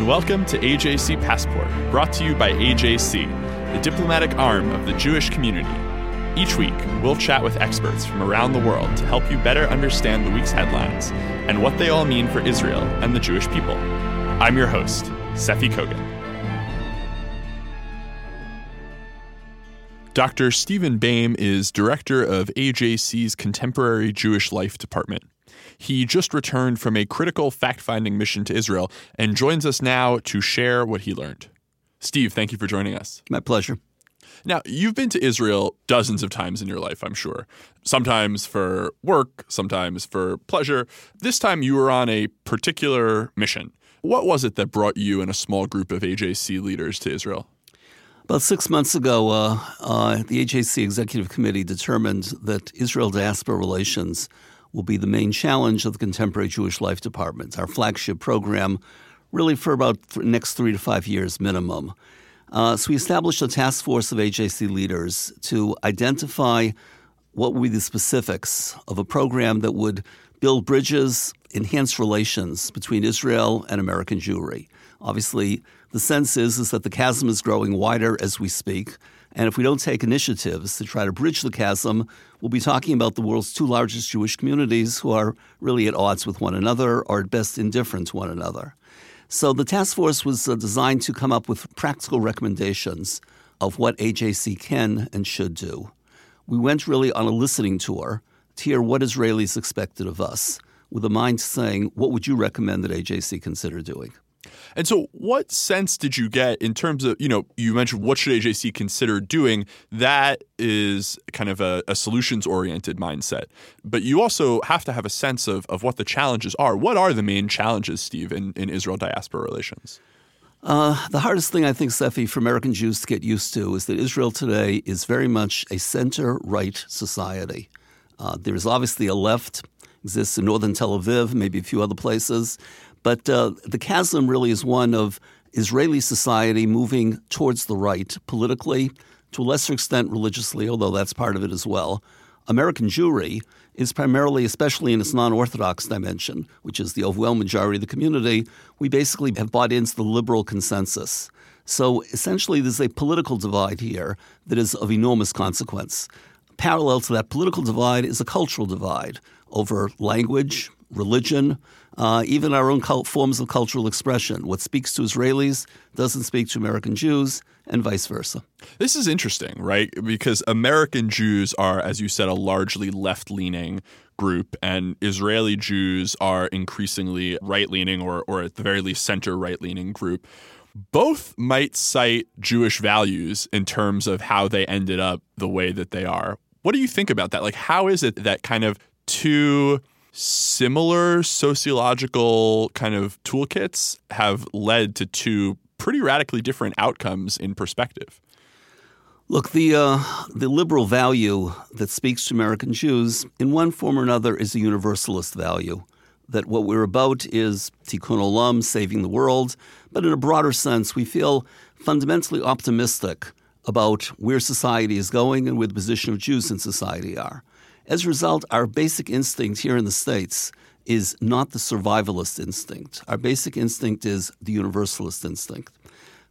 And welcome to AJC Passport, brought to you by AJC, the diplomatic arm of the Jewish community. Each week, we'll chat with experts from around the world to help you better understand the week's headlines and what they all mean for Israel and the Jewish people. I'm your host, Seffi Kogen. Dr. Steven Bayme is director of AJC's Contemporary Jewish Life Department. He just returned from a critical fact finding mission to Israel and joins us now to share what he learned. Steve, thank you for joining us. My pleasure. Now, you've been to Israel dozens of times in your life, I'm sure. Sometimes for work, sometimes for pleasure. This time you were on a particular mission. What was it that brought you and a small group of AJC leaders to Israel? About six months ago, uh, uh, the AJC Executive Committee determined that Israel diaspora relations will be the main challenge of the Contemporary Jewish Life Department, our flagship program, really for about the next three to five years minimum. Uh, so we established a task force of AJC leaders to identify what would be the specifics of a program that would build bridges, enhance relations between Israel and American Jewry. Obviously, the sense is, is that the chasm is growing wider as we speak. And if we don't take initiatives to try to bridge the chasm, we'll be talking about the world's two largest Jewish communities who are really at odds with one another or at best indifferent to one another. So the task force was uh, designed to come up with practical recommendations of what AJC can and should do. We went really on a listening tour to hear what Israelis expected of us, with a mind saying, what would you recommend that AJC consider doing? And so, what sense did you get in terms of, you know, you mentioned what should AJC consider doing? That is kind of a, a solutions oriented mindset. But you also have to have a sense of, of what the challenges are. What are the main challenges, Steve, in, in Israel diaspora relations? Uh, the hardest thing I think, Seffi, for American Jews to get used to is that Israel today is very much a center right society. Uh, there is obviously a left, exists in northern Tel Aviv, maybe a few other places, but uh, the chasm really is one of Israeli society moving towards the right politically, to a lesser extent religiously, although that's part of it as well. American Jewry is primarily, especially in its non Orthodox dimension, which is the overwhelming majority of the community, we basically have bought into the liberal consensus. So essentially, there's a political divide here that is of enormous consequence. Parallel to that political divide is a cultural divide over language, religion, uh, even our own cult forms of cultural expression. What speaks to Israelis doesn't speak to American Jews, and vice versa. This is interesting, right? Because American Jews are, as you said, a largely left leaning group, and Israeli Jews are increasingly right leaning, or, or at the very least, center right leaning group. Both might cite Jewish values in terms of how they ended up the way that they are. What do you think about that? Like, how is it that kind of two similar sociological kind of toolkits have led to two pretty radically different outcomes in perspective. Look, the uh, the liberal value that speaks to American Jews, in one form or another, is a universalist value. That what we're about is tikkun olam, saving the world, but in a broader sense, we feel fundamentally optimistic about where society is going and where the position of Jews in society are. As a result, our basic instinct here in the States is not the survivalist instinct. Our basic instinct is the universalist instinct.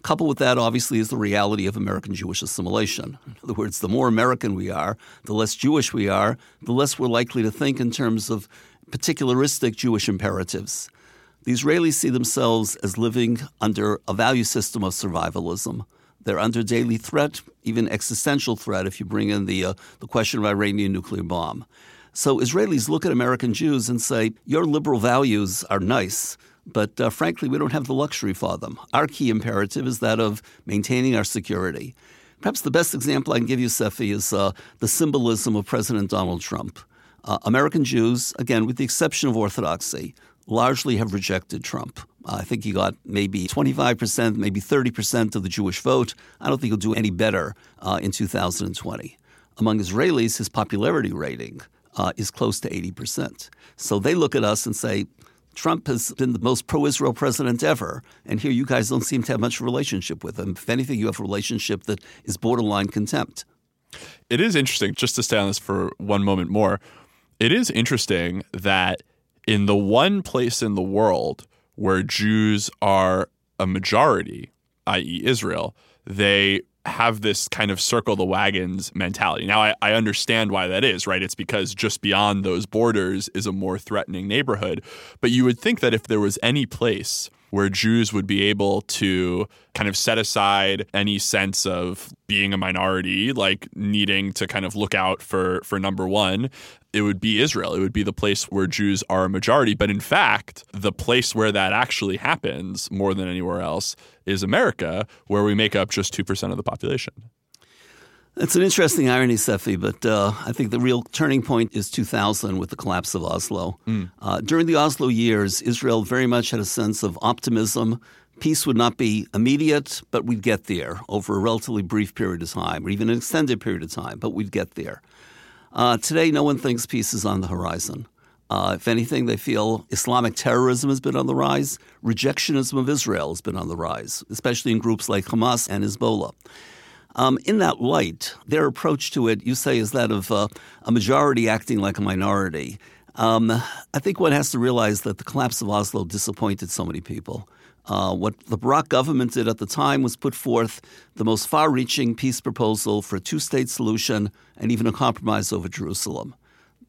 Coupled with that, obviously, is the reality of American Jewish assimilation. In other words, the more American we are, the less Jewish we are, the less we're likely to think in terms of particularistic Jewish imperatives. The Israelis see themselves as living under a value system of survivalism. They're under daily threat, even existential threat, if you bring in the, uh, the question of Iranian nuclear bomb. So Israelis look at American Jews and say, Your liberal values are nice, but uh, frankly, we don't have the luxury for them. Our key imperative is that of maintaining our security. Perhaps the best example I can give you, Seffi, is uh, the symbolism of President Donald Trump. Uh, American Jews, again, with the exception of Orthodoxy, largely have rejected Trump. I think he got maybe 25%, maybe 30% of the Jewish vote. I don't think he'll do any better uh, in 2020. Among Israelis, his popularity rating uh, is close to 80%. So they look at us and say, Trump has been the most pro Israel president ever, and here you guys don't seem to have much relationship with him. If anything, you have a relationship that is borderline contempt. It is interesting, just to stay on this for one moment more, it is interesting that in the one place in the world where Jews are a majority, i.e., Israel, they have this kind of circle the wagons mentality. Now, I, I, understand why that is, right? It's because just beyond those borders is a more threatening neighborhood. But you would think that if there was any place where Jews would be able to kind of set aside any sense of being a minority, like needing to kind of look out for for number one, it would be Israel. It would be the place where Jews are a majority. But in fact, the place where that actually happens more than anywhere else is America, where we make up just 2% of the population. It's an interesting irony, Seffi, but uh, I think the real turning point is 2000 with the collapse of Oslo. Mm. Uh, during the Oslo years, Israel very much had a sense of optimism. Peace would not be immediate, but we'd get there over a relatively brief period of time, or even an extended period of time, but we'd get there. Uh, today, no one thinks peace is on the horizon. Uh, if anything, they feel Islamic terrorism has been on the rise. Rejectionism of Israel has been on the rise, especially in groups like Hamas and Hezbollah. Um, in that light, their approach to it, you say, is that of uh, a majority acting like a minority. Um, I think one has to realize that the collapse of Oslo disappointed so many people. Uh, what the Barak government did at the time was put forth the most far reaching peace proposal for a two state solution and even a compromise over Jerusalem.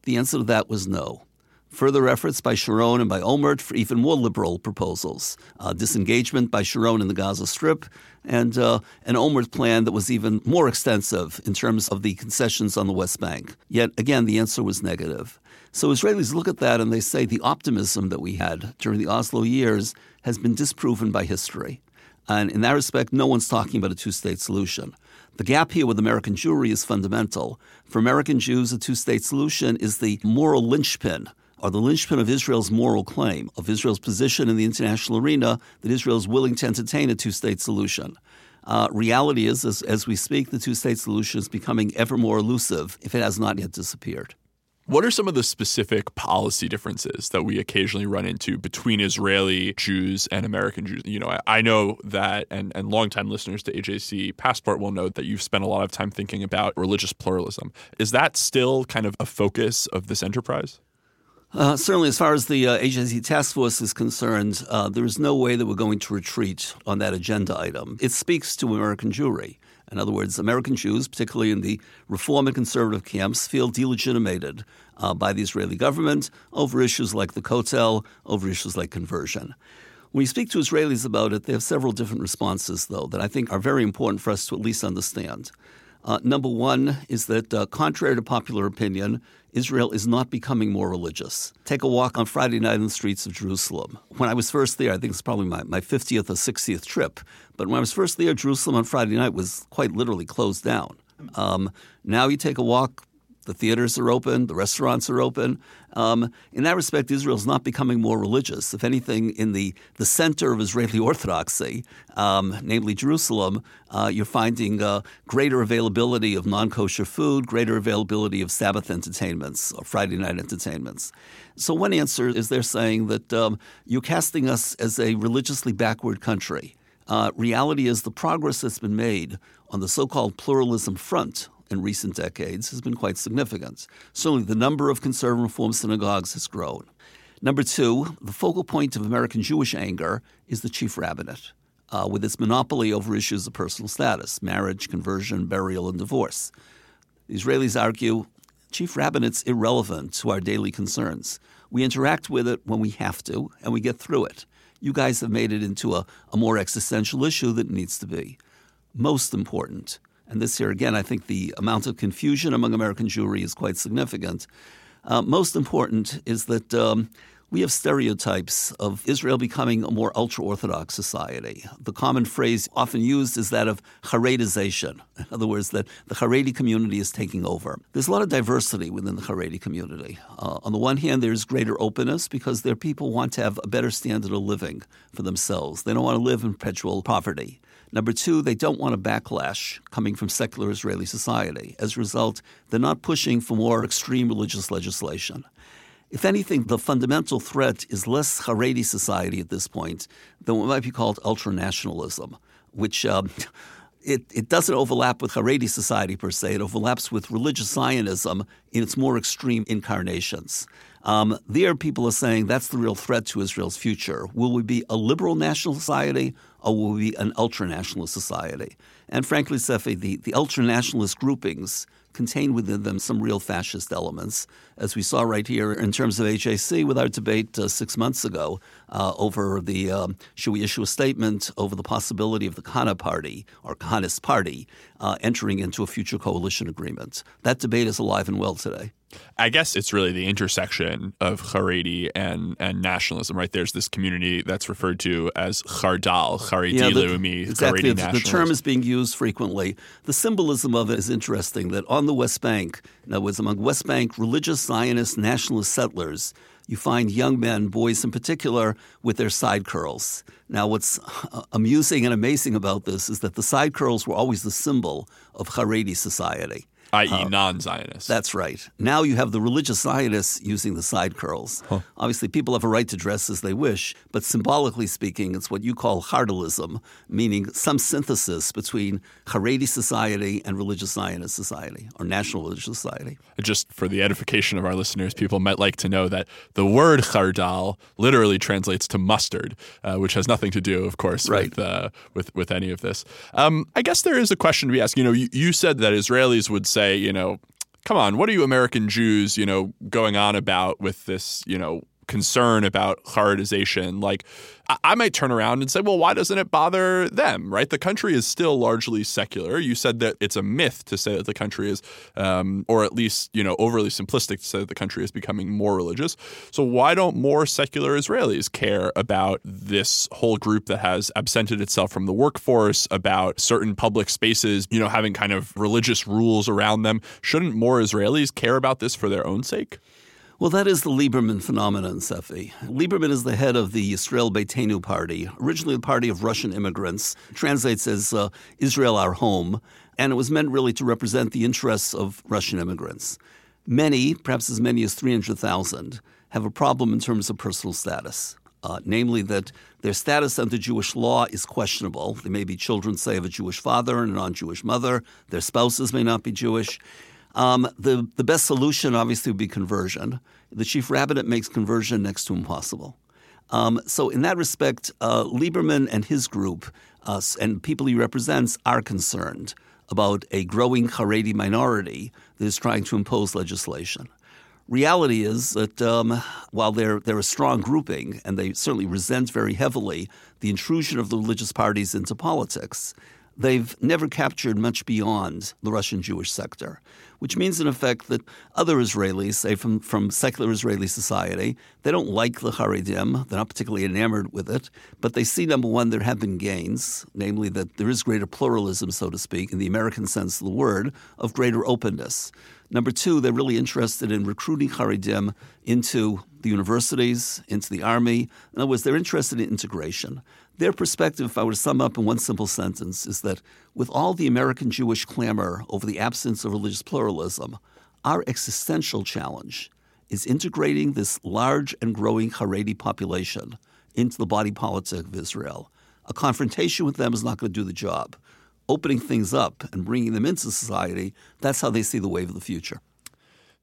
The answer to that was no. Further efforts by Sharon and by Olmert for even more liberal proposals. Uh, disengagement by Sharon in the Gaza Strip, and uh, an Olmert plan that was even more extensive in terms of the concessions on the West Bank. Yet again, the answer was negative. So Israelis look at that and they say the optimism that we had during the Oslo years has been disproven by history. And in that respect, no one's talking about a two state solution. The gap here with American Jewry is fundamental. For American Jews, a two state solution is the moral linchpin or the linchpin of Israel's moral claim, of Israel's position in the international arena that Israel is willing to entertain a two state solution. Uh, reality is, as, as we speak, the two state solution is becoming ever more elusive if it has not yet disappeared. What are some of the specific policy differences that we occasionally run into between Israeli Jews and American Jews? You know, I, I know that, and, and longtime listeners to AJC Passport will know that you've spent a lot of time thinking about religious pluralism. Is that still kind of a focus of this enterprise? Uh, certainly, as far as the uh, task force is concerned, uh, there is no way that we're going to retreat on that agenda item. It speaks to American Jewry. In other words, American Jews, particularly in the reform and conservative camps, feel delegitimated uh, by the Israeli government over issues like the Kotel, over issues like conversion. When you speak to Israelis about it, they have several different responses, though, that I think are very important for us to at least understand. Uh, number one is that, uh, contrary to popular opinion, Israel is not becoming more religious. Take a walk on Friday night in the streets of Jerusalem. When I was first there, I think it's probably my, my 50th or 60th trip, but when I was first there, Jerusalem on Friday night was quite literally closed down. Um, now you take a walk the theaters are open, the restaurants are open. Um, in that respect, Israel is not becoming more religious. If anything, in the, the center of Israeli orthodoxy, um, namely Jerusalem, uh, you're finding uh, greater availability of non kosher food, greater availability of Sabbath entertainments or Friday night entertainments. So, one answer is they're saying that um, you're casting us as a religiously backward country. Uh, reality is the progress that's been made on the so called pluralism front in recent decades has been quite significant. Certainly, the number of conservative reform synagogues has grown. Number two, the focal point of American Jewish anger is the chief rabbinate, uh, with its monopoly over issues of personal status marriage, conversion, burial, and divorce. The Israelis argue chief rabbinate's irrelevant to our daily concerns. We interact with it when we have to, and we get through it. You guys have made it into a, a more existential issue that needs to be. Most important, and this year, again, I think the amount of confusion among American Jewry is quite significant. Uh, most important is that um, we have stereotypes of Israel becoming a more ultra Orthodox society. The common phrase often used is that of Haredization. In other words, that the Haredi community is taking over. There's a lot of diversity within the Haredi community. Uh, on the one hand, there's greater openness because their people want to have a better standard of living for themselves. They don't want to live in perpetual poverty. Number two, they don't want a backlash coming from secular Israeli society. As a result, they're not pushing for more extreme religious legislation. If anything, the fundamental threat is less Haredi society at this point than what might be called ultranationalism, which um, it, it doesn't overlap with Haredi society per se. It overlaps with religious Zionism in its more extreme incarnations. Um, there, people are saying that's the real threat to Israel's future. Will we be a liberal national society or will we be an ultra nationalist society? And frankly, Seffi, the, the ultra nationalist groupings contain within them some real fascist elements, as we saw right here in terms of AJC with our debate uh, six months ago uh, over the um, should we issue a statement over the possibility of the Kana Party or Kahanist Party uh, entering into a future coalition agreement. That debate is alive and well today. I guess it's really the intersection of Haredi and, and nationalism, right? There's this community that's referred to as Chardal, Haredi yeah, the, Leumi, exactly. Haredi the, the term is being used frequently. The symbolism of it is interesting that on the West Bank, in other words, among West Bank religious Zionist nationalist settlers, you find young men, boys in particular, with their side curls. Now, what's amusing and amazing about this is that the side curls were always the symbol of Haredi society i.e., uh, non-Zionists. That's right. Now you have the religious Zionists using the side curls. Huh. Obviously, people have a right to dress as they wish, but symbolically speaking, it's what you call Hardelism, meaning some synthesis between Haredi society and religious Zionist society or national religious society. Just for the edification of our listeners, people might like to know that the word Chardal literally translates to mustard, uh, which has nothing to do, of course, right. with, uh, with with any of this. Um, I guess there is a question to be asked. You know, you, you said that Israelis would say say, you know, come on, what are you American Jews, you know, going on about with this, you know, concern about Haredization? Like, I might turn around and say, well, why doesn't it bother them, right? The country is still largely secular. You said that it's a myth to say that the country is, um, or at least, you know, overly simplistic to say that the country is becoming more religious. So why don't more secular Israelis care about this whole group that has absented itself from the workforce, about certain public spaces, you know, having kind of religious rules around them? Shouldn't more Israelis care about this for their own sake? Well, that is the Lieberman phenomenon, Seffi. Lieberman is the head of the Israel Beitenu party, originally the party of Russian immigrants, translates as uh, Israel Our Home, and it was meant really to represent the interests of Russian immigrants. Many, perhaps as many as 300,000, have a problem in terms of personal status. Uh, namely, that their status under Jewish law is questionable. They may be children, say, of a Jewish father and a non Jewish mother. Their spouses may not be Jewish. Um, the, the best solution, obviously, would be conversion. The chief rabbinate makes conversion next to impossible. Um, so, in that respect, uh, Lieberman and his group uh, and people he represents are concerned about a growing Haredi minority that is trying to impose legislation. Reality is that um, while they're, they're a strong grouping and they certainly resent very heavily the intrusion of the religious parties into politics, they've never captured much beyond the Russian Jewish sector which means in effect that other Israelis, say from, from secular Israeli society, they don't like the Haredim, they're not particularly enamored with it, but they see, number one, there have been gains, namely that there is greater pluralism, so to speak, in the American sense of the word, of greater openness. Number two, they're really interested in recruiting Haredim into the universities, into the army. In other words, they're interested in integration. Their perspective, if I were to sum up in one simple sentence, is that with all the American Jewish clamor over the absence of religious pluralism, our existential challenge is integrating this large and growing Haredi population into the body politic of Israel. A confrontation with them is not going to do the job. Opening things up and bringing them into society, that's how they see the wave of the future.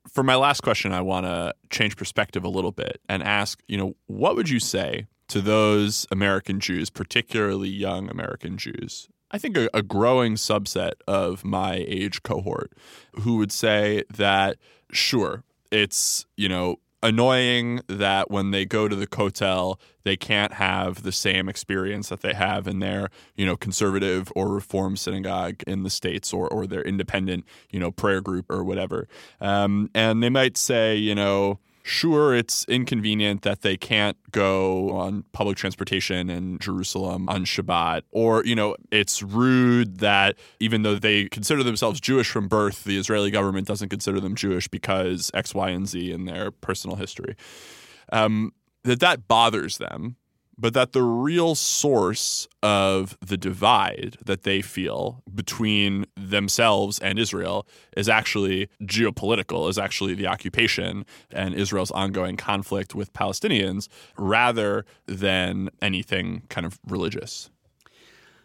For my last question, I want to change perspective a little bit and ask, you know, what would you say to those American Jews, particularly young American Jews, I think a, a, growing subset of my age cohort who would say that, sure, it's, you know, annoying that when they go to the Kotel, they can't have the same experience that they have in their, you know, conservative or reform synagogue in the States or, or their independent, you know, prayer group or whatever. Um, and they might say, you know, sure, it's inconvenient that they can't go on public transportation in Jerusalem on Shabbat, or, you know, it's rude that even though they consider themselves Jewish from birth, the Israeli government doesn't consider them Jewish because X, Y, and Z in their personal history. Um, that that bothers them but that the real source of the divide that they feel between themselves and Israel is actually geopolitical, is actually the occupation and Israel's ongoing conflict with Palestinians rather than anything kind of religious.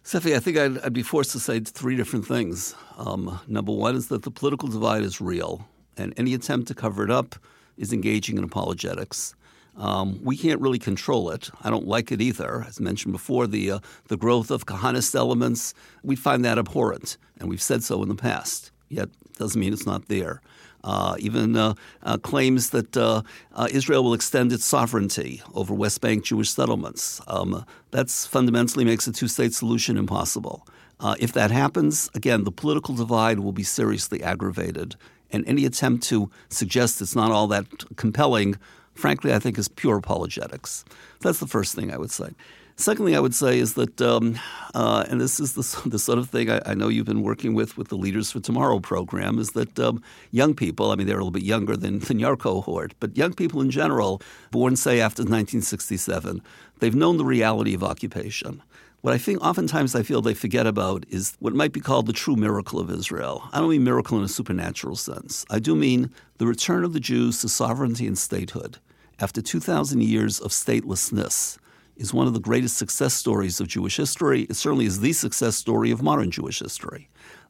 Seffi, I think I'd, I'd, be forced to say three different things. Um, number one is that the political divide is real, and any attempt to cover it up is engaging in apologetics. Um, we can't really control it. I don't like it either. As mentioned before, the uh, the growth of Kahanist elements, we find that abhorrent, and we've said so in the past. Yet, doesn't mean it's not there. Uh, even uh, uh, claims that uh, uh, Israel will extend its sovereignty over West Bank Jewish settlements. Um, fundamentally makes a two-state solution impossible. If that happens, again, the political divide will be seriously aggravated, and any attempt to suggest it's not all that compelling frankly, I think is pure apologetics. That's the first thing I would say. Second thing I would say is that, um, uh, and this is the, the sort of thing I, I, know you've been working with with the Leaders for Tomorrow program, is that um, young people, I mean, they're a little bit younger than, than your cohort, but young people in general, born, say, after 1967, they've known the reality of occupation. What I think oftentimes I feel they forget about is what might be called the true miracle of Israel. I don't mean miracle in a supernatural sense. I do mean the return of the Jews to sovereignty and statehood after 2,000 years of statelessness is one of the greatest success stories of Jewish history. It certainly is the success story of modern Jewish history.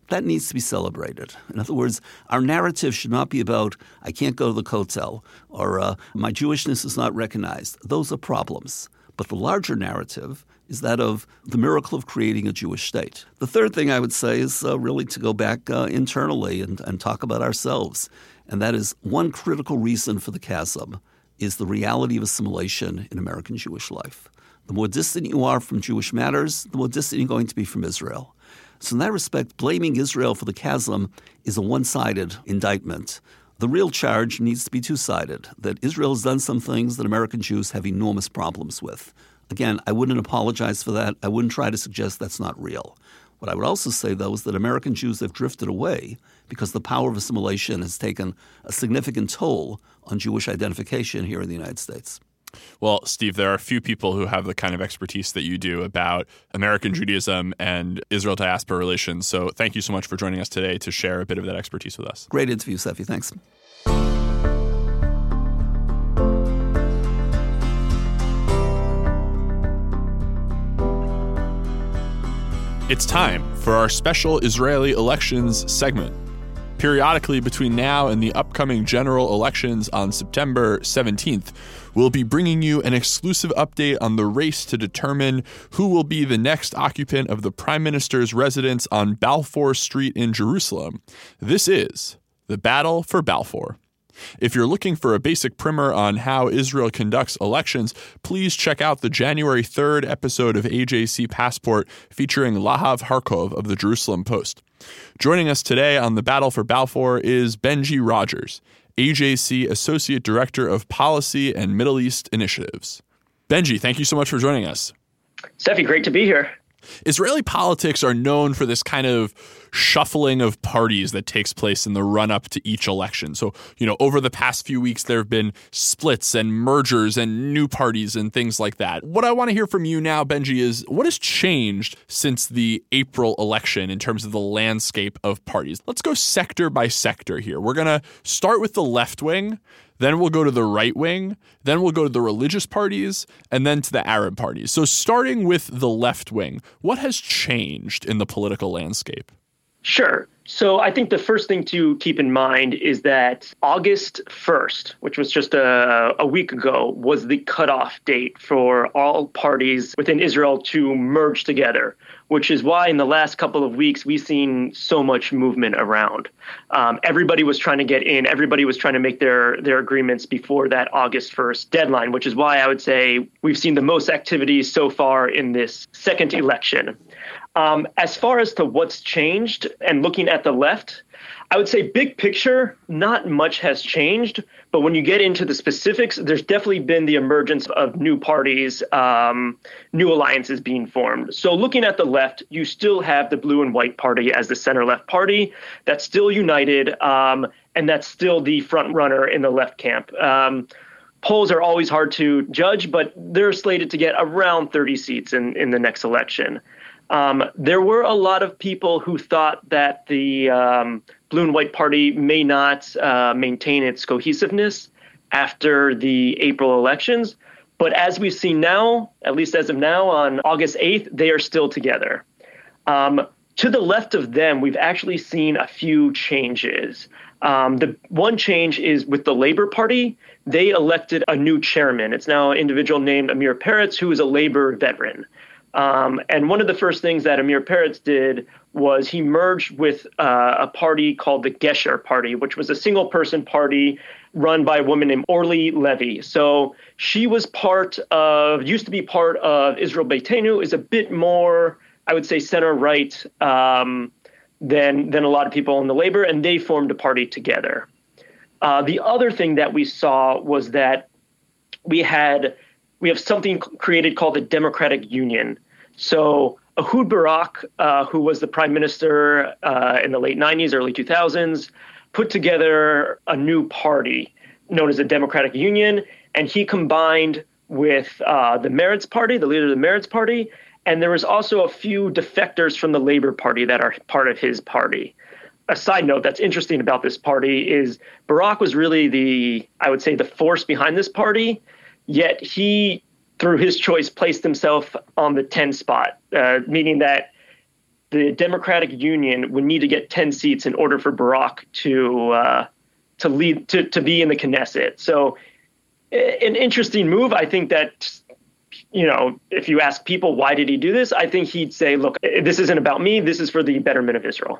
That needs to be celebrated. In other words, our narrative should not be about, I can't go to the Kotel, or uh, my Jewishness is not recognized. Those are problems. But the larger narrative is that of the miracle of creating a Jewish state. The third thing I would say is uh, really to go back uh, internally and, and talk about ourselves. And that is one critical reason for the chasm is the reality of assimilation in American Jewish life. The more distant you are from Jewish matters, the more distant you're going to be from Israel. So, in that respect, blaming Israel for the chasm is a one sided indictment. The real charge needs to be two sided that Israel has done some things that American Jews have enormous problems with. Again, I wouldn't apologize for that. I wouldn't try to suggest that's not real. What I would also say, though, is that American Jews have drifted away because the power of assimilation has taken a significant toll on Jewish identification here in the United States. Well, Steve, there are a few people who have the kind of expertise that you do about American Judaism and Israel diaspora relations. So thank you so much for joining us today to share a bit of that expertise with us. Great interview, Seffi. Thanks. It's time for our special Israeli elections segment. Periodically between now and the upcoming general elections on September 17th, we'll be bringing you an exclusive update on the race to determine who will be the next occupant of the Prime Minister's residence on Balfour Street in Jerusalem. This is the Battle for Balfour. If you're looking for a basic primer on how Israel conducts elections, please check out the January 3rd episode of AJC Passport featuring Lahav Harkov of the Jerusalem Post. Joining us today on the Battle for Balfour is Benji Rogers, AJC Associate Director of Policy and Middle East Initiatives. Benji, thank you so much for joining us. Seffi, great to be here. Israeli politics are known for this kind of shuffling of parties that takes place in the run up to each election. So, you know, over the past few weeks, there have been splits and mergers and new parties and things like that. What I want to hear from you now, Benji, is what has changed since the April election in terms of the landscape of parties? Let's go sector by sector here. We're going to start with the left wing. Then we'll go to the right wing. Then we'll go to the religious parties and then to the Arab parties. So, starting with the left wing, what has changed in the political landscape? Sure. So I think the first thing to keep in mind is that August 1st, which was just a, a week ago, was the cutoff date for all parties within Israel to merge together, which is why in the last couple of weeks we've seen so much movement around. Um, everybody was trying to get in, everybody was trying to make their, their agreements before that August 1st deadline, which is why I would say we've seen the most activity so far in this second election. Um, as far as to what's changed and looking at the left, I would say big picture, not much has changed. But when you get into the specifics, there's definitely been the emergence of new parties, um, new alliances being formed. So looking at the left, you still have the blue and white party as the center left party that's still united, um, and that's still the front runner in the left camp. Um, polls are always hard to judge, but they're slated to get around 30 seats in, in the next election. Um, there were a lot of people who thought that the um, Blue and White Party may not uh, maintain its cohesiveness after the April elections. But as we've seen now, at least as of now, on August 8th, they are still together. Um, to the left of them, we've actually seen a few changes. Um, the one change is with the Labor Party. They elected a new chairman. It's now an individual named Amir Peretz, who is a labor veteran. Um, and one of the first things that Amir Peretz did was he merged with uh, a party called the Gesher Party, which was a single person party run by a woman named Orly Levy. So she was part of, used to be part of Israel Beitenu, is a bit more, I would say, center right um, than, than a lot of people in the labor, and they formed a party together. Uh, the other thing that we saw was that we had we have something created called the Democratic Union. So Ehud Barak, uh, who was the prime minister uh, in the late 90s, early 2000s, put together a new party known as the Democratic Union, and he combined with uh, the Meretz Party, the leader of the Meretz Party, and there was also a few defectors from the Labor Party that are part of his party. A side note that's interesting about this party is Barak was really the, I would say, the force behind this party, yet he, through his choice, placed himself on the 10 spot, uh, meaning that the Democratic Union would need to get 10 seats in order for Barak to uh, to lead to, to be in the Knesset. So an interesting move. I think that you know, if you ask people why did he do this, I think he'd say, look, this isn't about me. This is for the betterment of Israel.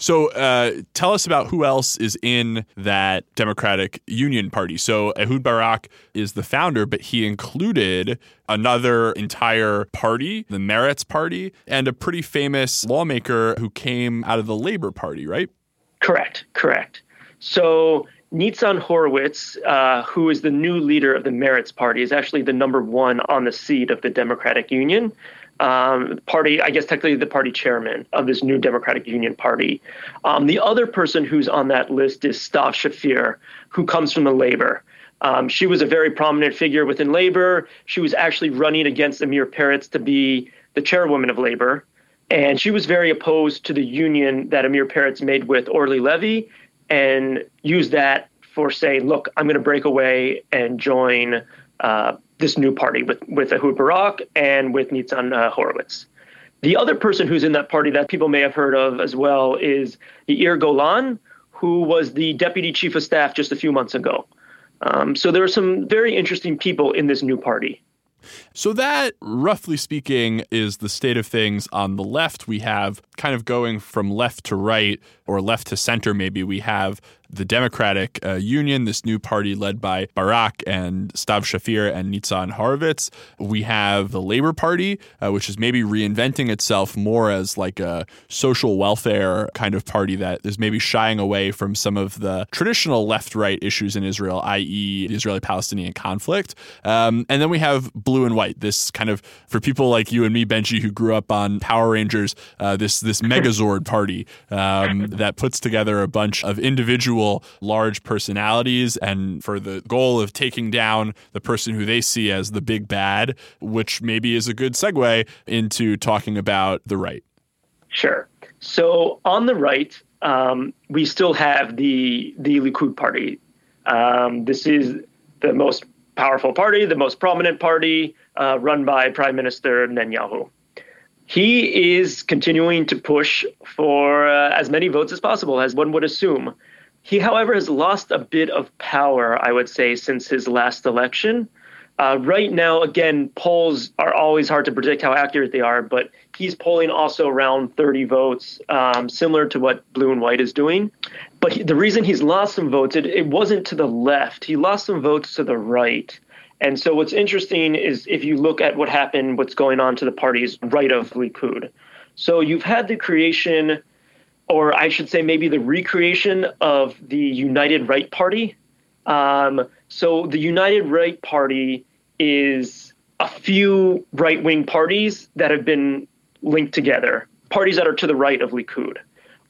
So uh, tell us about who else is in that Democratic Union Party. So Ehud Barak is the founder, but he included another entire party, the Meretz Party, and a pretty famous lawmaker who came out of the Labor Party, right? Correct, correct. So Nitzan Horowitz, uh, who is the new leader of the Meretz Party, is actually the number one on the seat of the Democratic Union um, party, I guess technically the party chairman of this new Democratic Union Party. Um, the other person who's on that list is Stav Shafir, who comes from the Labor. Um, she was a very prominent figure within Labor. She was actually running against Amir Peretz to be the chairwoman of Labor. And she was very opposed to the union that Amir Peretz made with Orly Levy and used that for saying, look, I'm going to break away and join uh, this new party with with Ehud Barak and with Nitzan uh, Horowitz. The other person who's in that party that people may have heard of as well is Yair Golan, who was the deputy chief of staff just a few months ago. Um, so there are some very interesting people in this new party. So, that, roughly speaking, is the state of things on the left. We have kind of going from left to right or left to center, maybe. We have the Democratic uh, Union, this new party led by Barak and Stav Shafir and Nitzan Horowitz. We have the Labor Party, uh, which is maybe reinventing itself more as like a social welfare kind of party that is maybe shying away from some of the traditional left right issues in Israel, i.e., the Israeli Palestinian conflict. Um, and then we have Blue and White, this kind of, for people like you and me, Benji, who grew up on Power Rangers, uh, this, this Megazord party um, that puts together a bunch of individual individual large personalities and for the goal of taking down the person who they see as the big bad, which maybe is a good segue into talking about the right. Sure. So on the right, um, we still have the the Likud party. Um, this is the most powerful party, the most prominent party, uh, run by Prime Minister Netanyahu. He is continuing to push for uh, as many votes as possible, as one would assume. He, however, has lost a bit of power, I would say, since his last election. Uh, right now, again, polls are always hard to predict how accurate they are, but he's polling also around 30 votes, um, similar to what Blue and White is doing. But he, the reason he's lost some votes, it, it wasn't to the left. He lost some votes to the right. And so what's interesting is if you look at what happened, what's going on to the parties right of Likud. So you've had the creation or I should say, maybe the recreation of the United Right Party. Um, so the United Right Party is a few right wing parties that have been linked together, parties that are to the right of Likud.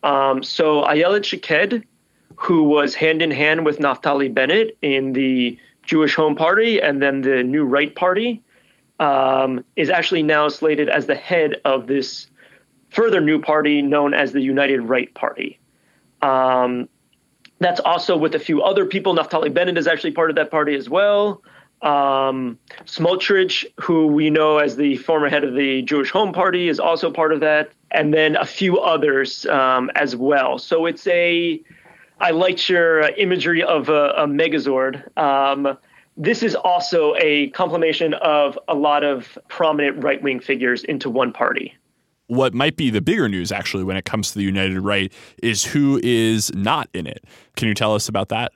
Um, so Ayelet Shaked, who was hand in hand with Naftali Bennett in the Jewish Home Party and then the New Right Party, um, is actually now slated as the head of this further new party known as the United Right Party. Um, that's also with a few other people. Naftali Bennett is actually part of that party as well. Um, Smotrich, who we know as the former head of the Jewish Home Party, is also part of that, and then a few others um, as well. So it's a. I liked your imagery of a, a megazord. Um, this is also a compilation of a lot of prominent right wing figures into one party. What might be the bigger news, actually, when it comes to the United Right, is who is not in it. Can you tell us about that?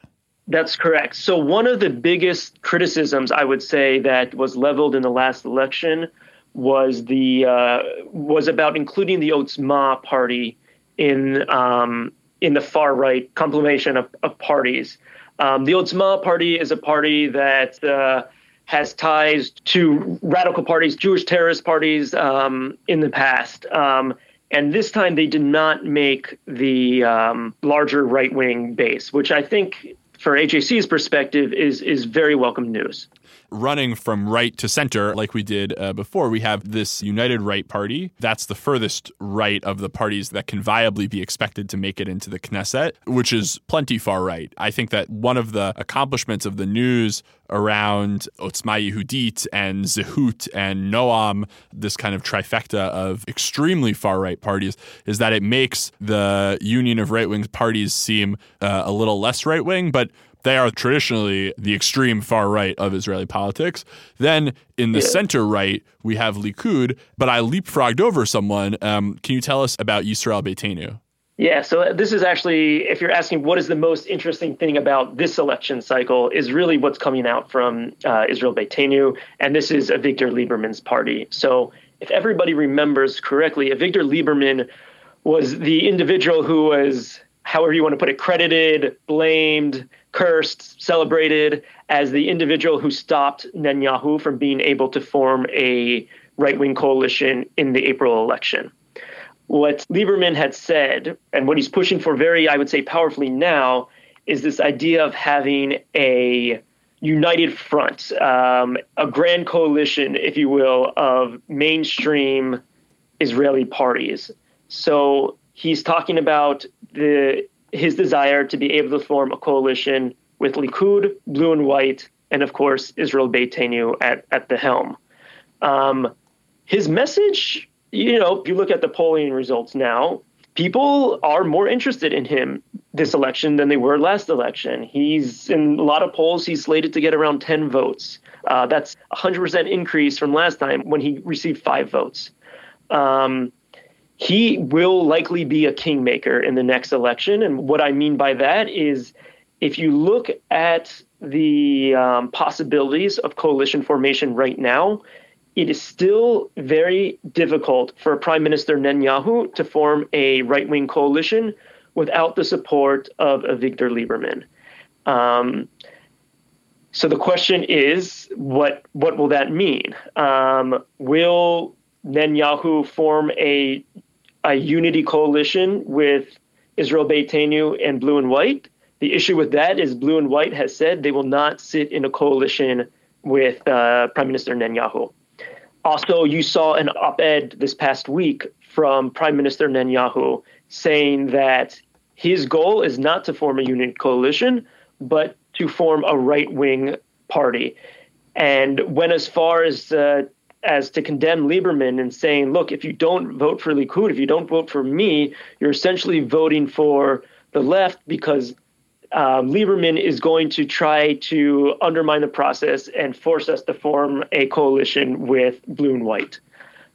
That's correct. So, one of the biggest criticisms I would say that was leveled in the last election was the uh, was about including the Otzma party in um, in the far right compilation of, of parties. Um, the Otzma party is a party that uh, has ties to radical parties, Jewish terrorist parties um, in the past. Um, and this time they did not make the um, larger right wing base, which I think for AJC's perspective is is very welcome news running from right to center, like we did uh, before, we have this United Right Party. That's the furthest right of the parties that can viably be expected to make it into the Knesset, which is plenty far right. I think that one of the accomplishments of the news around Otzma Yehudit and Zehut and Noam, this kind of trifecta of extremely far right parties, is that it makes the union of right wing parties seem uh, a little less right wing, but they are traditionally the extreme far right of Israeli politics. Then in the yeah. center right, we have Likud, but I leapfrogged over someone. Um, can you tell us about Yisrael Beitenu? Yeah, so this is actually, if you're asking what is the most interesting thing about this election cycle, is really what's coming out from uh, Israel Beitenu, and this is Avigdor Lieberman's party. So if everybody remembers correctly, Avigdor Lieberman was the individual who was, however you want to put it, credited, blamed, cursed, celebrated as the individual who stopped Netanyahu from being able to form a right wing coalition in the April election. What Lieberman had said, and what he's pushing for very, I would say, powerfully now, is this idea of having a united front, um, a grand coalition, if you will, of mainstream Israeli parties. So he's talking about the his desire to be able to form a coalition with Likud, Blue and White, and of course Israel Beitenu at, at the helm. Um, his message, you know, if you look at the polling results now, people are more interested in him this election than they were last election. He's in a lot of polls, he's slated to get around 10 votes. Uh, that's a 100% increase from last time when he received five votes. Um, he will likely be a kingmaker in the next election. And what I mean by that is if you look at the um, possibilities of coalition formation right now, it is still very difficult for Prime Minister Netanyahu to form a right wing coalition without the support of Avigdor Lieberman. Um, so the question is, what what will that mean? Um, will Netanyahu form a a unity coalition with Israel Beitenu and Blue and White. The issue with that is Blue and White has said they will not sit in a coalition with uh, Prime Minister Netanyahu. Also, you saw an op ed this past week from Prime Minister Netanyahu saying that his goal is not to form a unity coalition, but to form a right wing party. And went as far as uh, as to condemn Lieberman and saying, look, if you don't vote for Likud, if you don't vote for me, you're essentially voting for the left because um, Lieberman is going to try to undermine the process and force us to form a coalition with blue and white.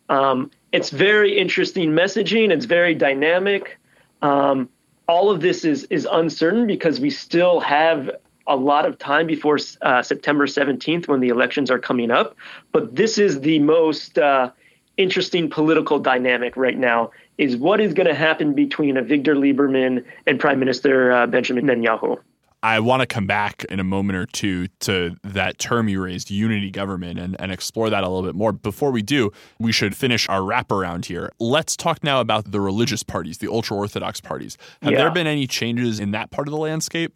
Um, it's very interesting messaging. It's very dynamic. Um, all of this is is uncertain because we still have a lot of time before uh, September 17th when the elections are coming up. But this is the most uh, interesting political dynamic right now is what is going to happen between Avigdor Lieberman and Prime Minister uh, Benjamin Netanyahu. I want to come back in a moment or two to that term you raised, unity government, and, and explore that a little bit more. Before we do, we should finish our wraparound here. Let's talk now about the religious parties, the ultra Orthodox parties. Have yeah. there been any changes in that part of the landscape?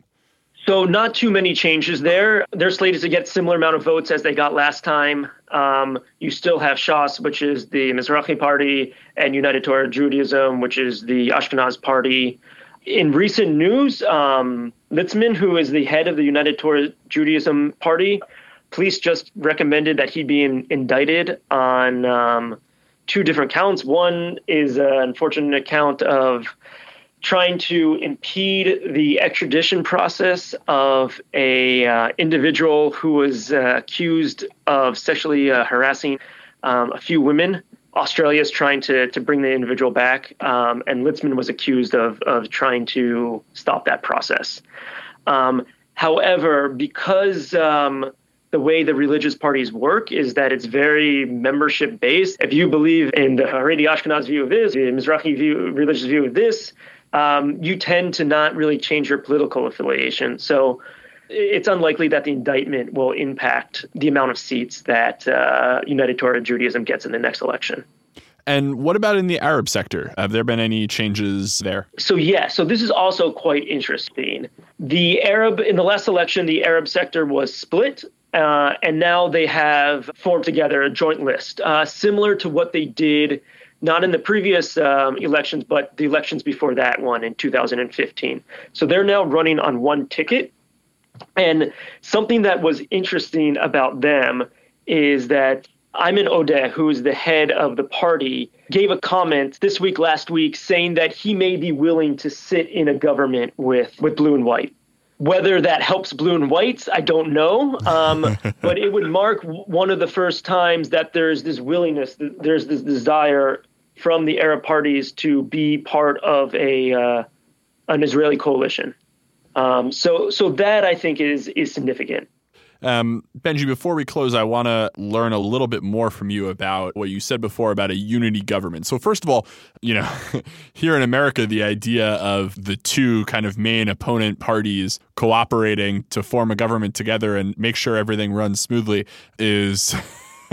So not too many changes there. They're slated to get similar amount of votes as they got last time. Um, you still have Shas, which is the Mizrahi party, and United Torah Judaism, which is the Ashkenaz party. In recent news, um, Litzman, who is the head of the United Torah Judaism party, police just recommended that he be in, indicted on um, two different counts. One is an unfortunate account of trying to impede the extradition process of a uh, individual who was uh, accused of sexually uh, harassing um, a few women. Australia is trying to to bring the individual back, um, and Litzman was accused of of trying to stop that process. Um, however, because um, the way the religious parties work is that it's very membership based. If you believe in the Haredi Ashkenaz view of this, the Mizrahi view, religious view of this, um, you tend to not really change your political affiliation. So it's unlikely that the indictment will impact the amount of seats that uh, United Torah Judaism gets in the next election. And what about in the Arab sector? Have there been any changes there? So, yeah, so this is also quite interesting. The Arab, in the last election, the Arab sector was split. Uh, and now they have formed together a joint list, uh, similar to what they did not in the previous um, elections, but the elections before that one in 2015. So they're now running on one ticket. And something that was interesting about them is that Ayman Odeh, who is the head of the party, gave a comment this week, last week, saying that he may be willing to sit in a government with, with blue and white. Whether that helps blue and whites, I don't know. Um, but it would mark one of the first times that there's this willingness, there's this desire from the Arab parties to be part of a uh, an Israeli coalition. Um, so so that I think is is significant. Um, Benji, before we close, I want to learn a little bit more from you about what you said before about a unity government. So, first of all, you know, here in America, the idea of the two kind of main opponent parties cooperating to form a government together and make sure everything runs smoothly is.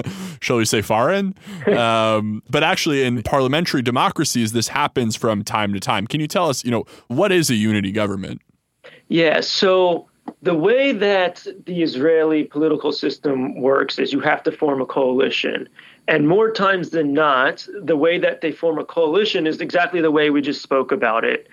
shall we say, foreign. Um, but actually, in parliamentary democracies, this happens from time to time. Can you tell us, you know, what is a unity government? Yeah. So the way that the Israeli political system works is you have to form a coalition. And more times than not, the way that they form a coalition is exactly the way we just spoke about it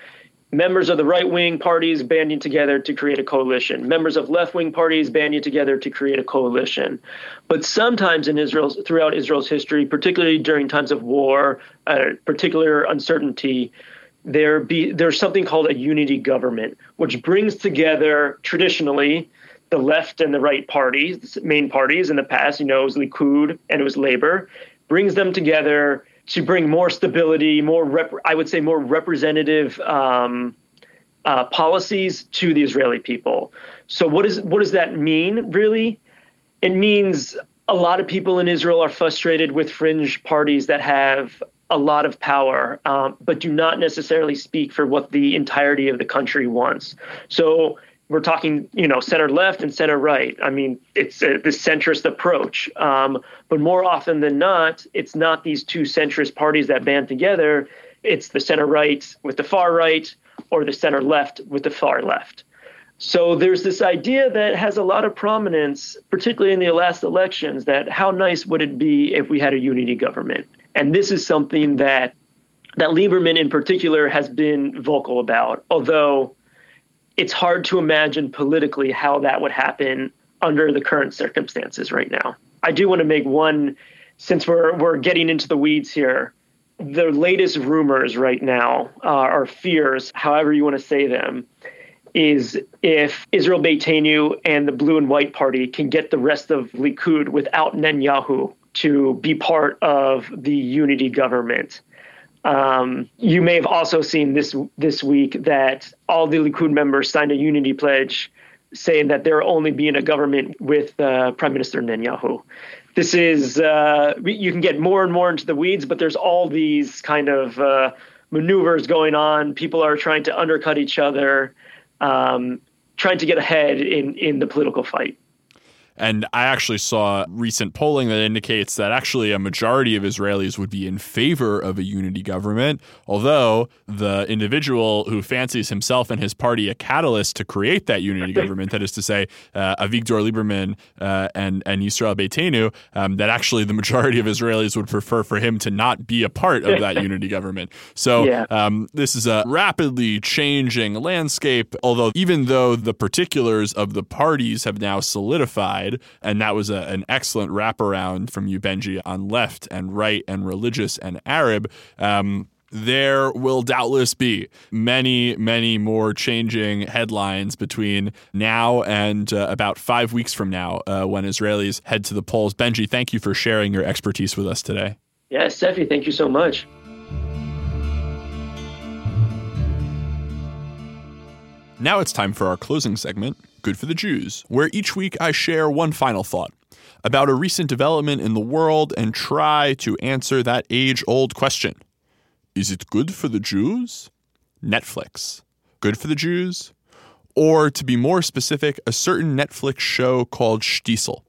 members of the right wing parties banding together to create a coalition, members of left wing parties banding together to create a coalition. But sometimes in Israel, throughout Israel's history, particularly during times of war, uh, particular uncertainty, there be there's something called a unity government, which brings together traditionally the left and the right parties, main parties in the past. You know, it was Likud and it was Labor, brings them together to bring more stability, more rep- I would say more representative um, uh, policies to the Israeli people. So what is what does that mean really? It means a lot of people in Israel are frustrated with fringe parties that have a lot of power, um, but do not necessarily speak for what the entirety of the country wants. So we're talking, you know, center left and center right. I mean, it's a, the centrist approach. Um, but more often than not, it's not these two centrist parties that band together. It's the center right with the far right or the center left with the far left. So there's this idea that has a lot of prominence, particularly in the last elections, that how nice would it be if we had a unity government? And this is something that that Lieberman in particular has been vocal about, although it's hard to imagine politically how that would happen under the current circumstances right now. I do want to make one, since we're we're getting into the weeds here. The latest rumors right now uh, or fears, however you want to say them, is if Yisrael Beitenu and the Blue and White Party can get the rest of Likud without Netanyahu to be part of the unity government um, you may have also seen this this week that all the Likud members signed a unity pledge saying that they're only be in a government with uh, Prime Minister Netanyahu. This is uh, you can get more and more into the weeds, but there's all these kind of uh, maneuvers going on. People are trying to undercut each other, um, trying to get ahead in in the political fight. And I actually saw recent polling that indicates that actually a majority of Israelis would be in favor of a unity government, although the individual who fancies himself and his party a catalyst to create that unity government, that is to say, uh, Avigdor Lieberman uh, and, and Yisrael Beitenu, um, that actually the majority of Israelis would prefer for him to not be a part of that unity government. So yeah. um, this is a rapidly changing landscape, although even though the particulars of the parties have now solidified, side. And that was a, an excellent wraparound from you, Benji, on left and right and religious and Arab. Um, there will doubtless be many, many more changing headlines between now and uh, about five weeks from now uh, when Israelis head to the polls. Benji, thank you for sharing your expertise with us today. Yes, Seffi, thank you so much. Now it's time for our closing segment, Good for the Jews, where each week I share one final thought about a recent development in the world and try to answer that age old question Is it good for the Jews? Netflix. Good for the Jews? Or to be more specific, a certain Netflix show called Shtisel.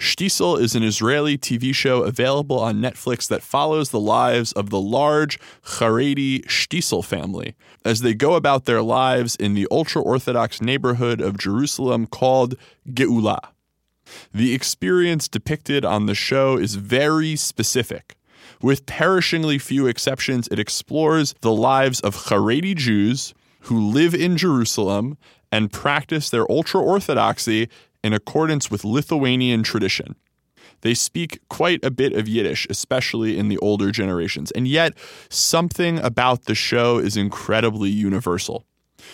Shtisel is an Israeli TV show available on Netflix that follows the lives of the large Haredi Shtisel family as they go about their lives in the ultra Orthodox neighborhood of Jerusalem called Geulah. The experience depicted on the show is very specific. With perishingly few exceptions, it explores the lives of Haredi Jews who live in Jerusalem and practice their ultra Orthodoxy in accordance with Lithuanian tradition. They speak quite a bit of Yiddish, especially in the older generations, and yet something about the show is incredibly universal.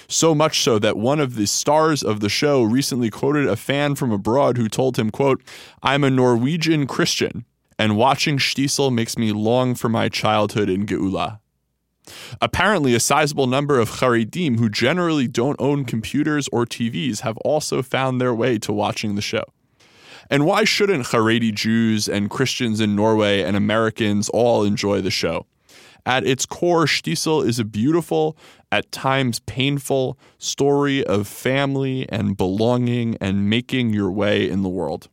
So much so that one of the stars of the show recently quoted a fan from abroad who told him, quote, I'm a Norwegian Christian, and watching Shtisel makes me long for my childhood in Geulah. Apparently, a sizable number of Haredim who generally don't own computers or TVs have also found their way to watching the show. And why shouldn't Haredi Jews and Christians in Norway and Americans all enjoy the show? At its core, Shtisel is a beautiful, at times painful, story of family and belonging and making your way in the world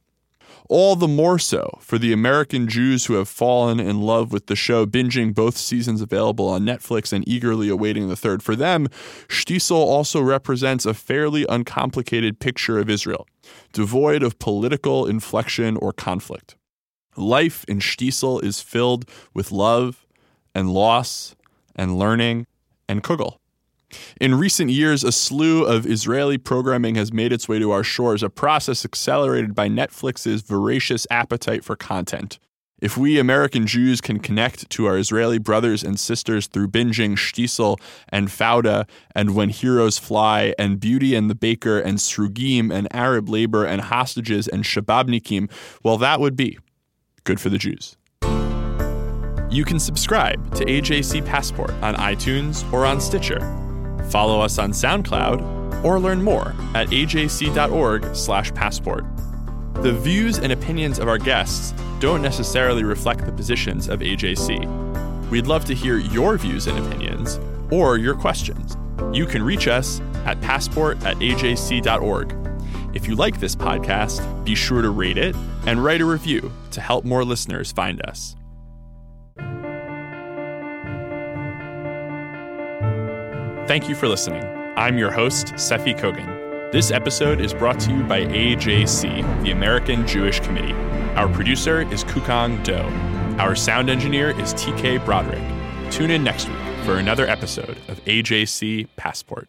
all the more so for the American Jews who have fallen in love with the show, binging both seasons available on Netflix and eagerly awaiting the third. For them, Shtisel also represents a fairly uncomplicated picture of Israel, devoid of political inflection or conflict. Life in Shtisel is filled with love and loss and learning and kugel. In recent years, a slew of Israeli programming has made its way to our shores, a process accelerated by Netflix's voracious appetite for content. If we American Jews can connect to our Israeli brothers and sisters through binging Shtisel and Fauda and When Heroes Fly and Beauty and the Baker and Srugim and Arab labor and hostages and Shababnikim, well, that would be good for the Jews. You can subscribe to AJC Passport on iTunes or on Stitcher. Follow us on SoundCloud or learn more at ajc.org/passport. The views and opinions of our guests don't necessarily reflect the positions of AJC. We'd love to hear your views and opinions or your questions. You can reach us at passport at ajc.org. If you like this podcast, be sure to rate it and write a review to help more listeners find us. Thank you for listening. I'm your host, Seffi Kogen. This episode is brought to you by AJC, the American Jewish Committee. Our producer is Kukang Do. Our sound engineer is TK Broderick. Tune in next week for another episode of AJC Passport.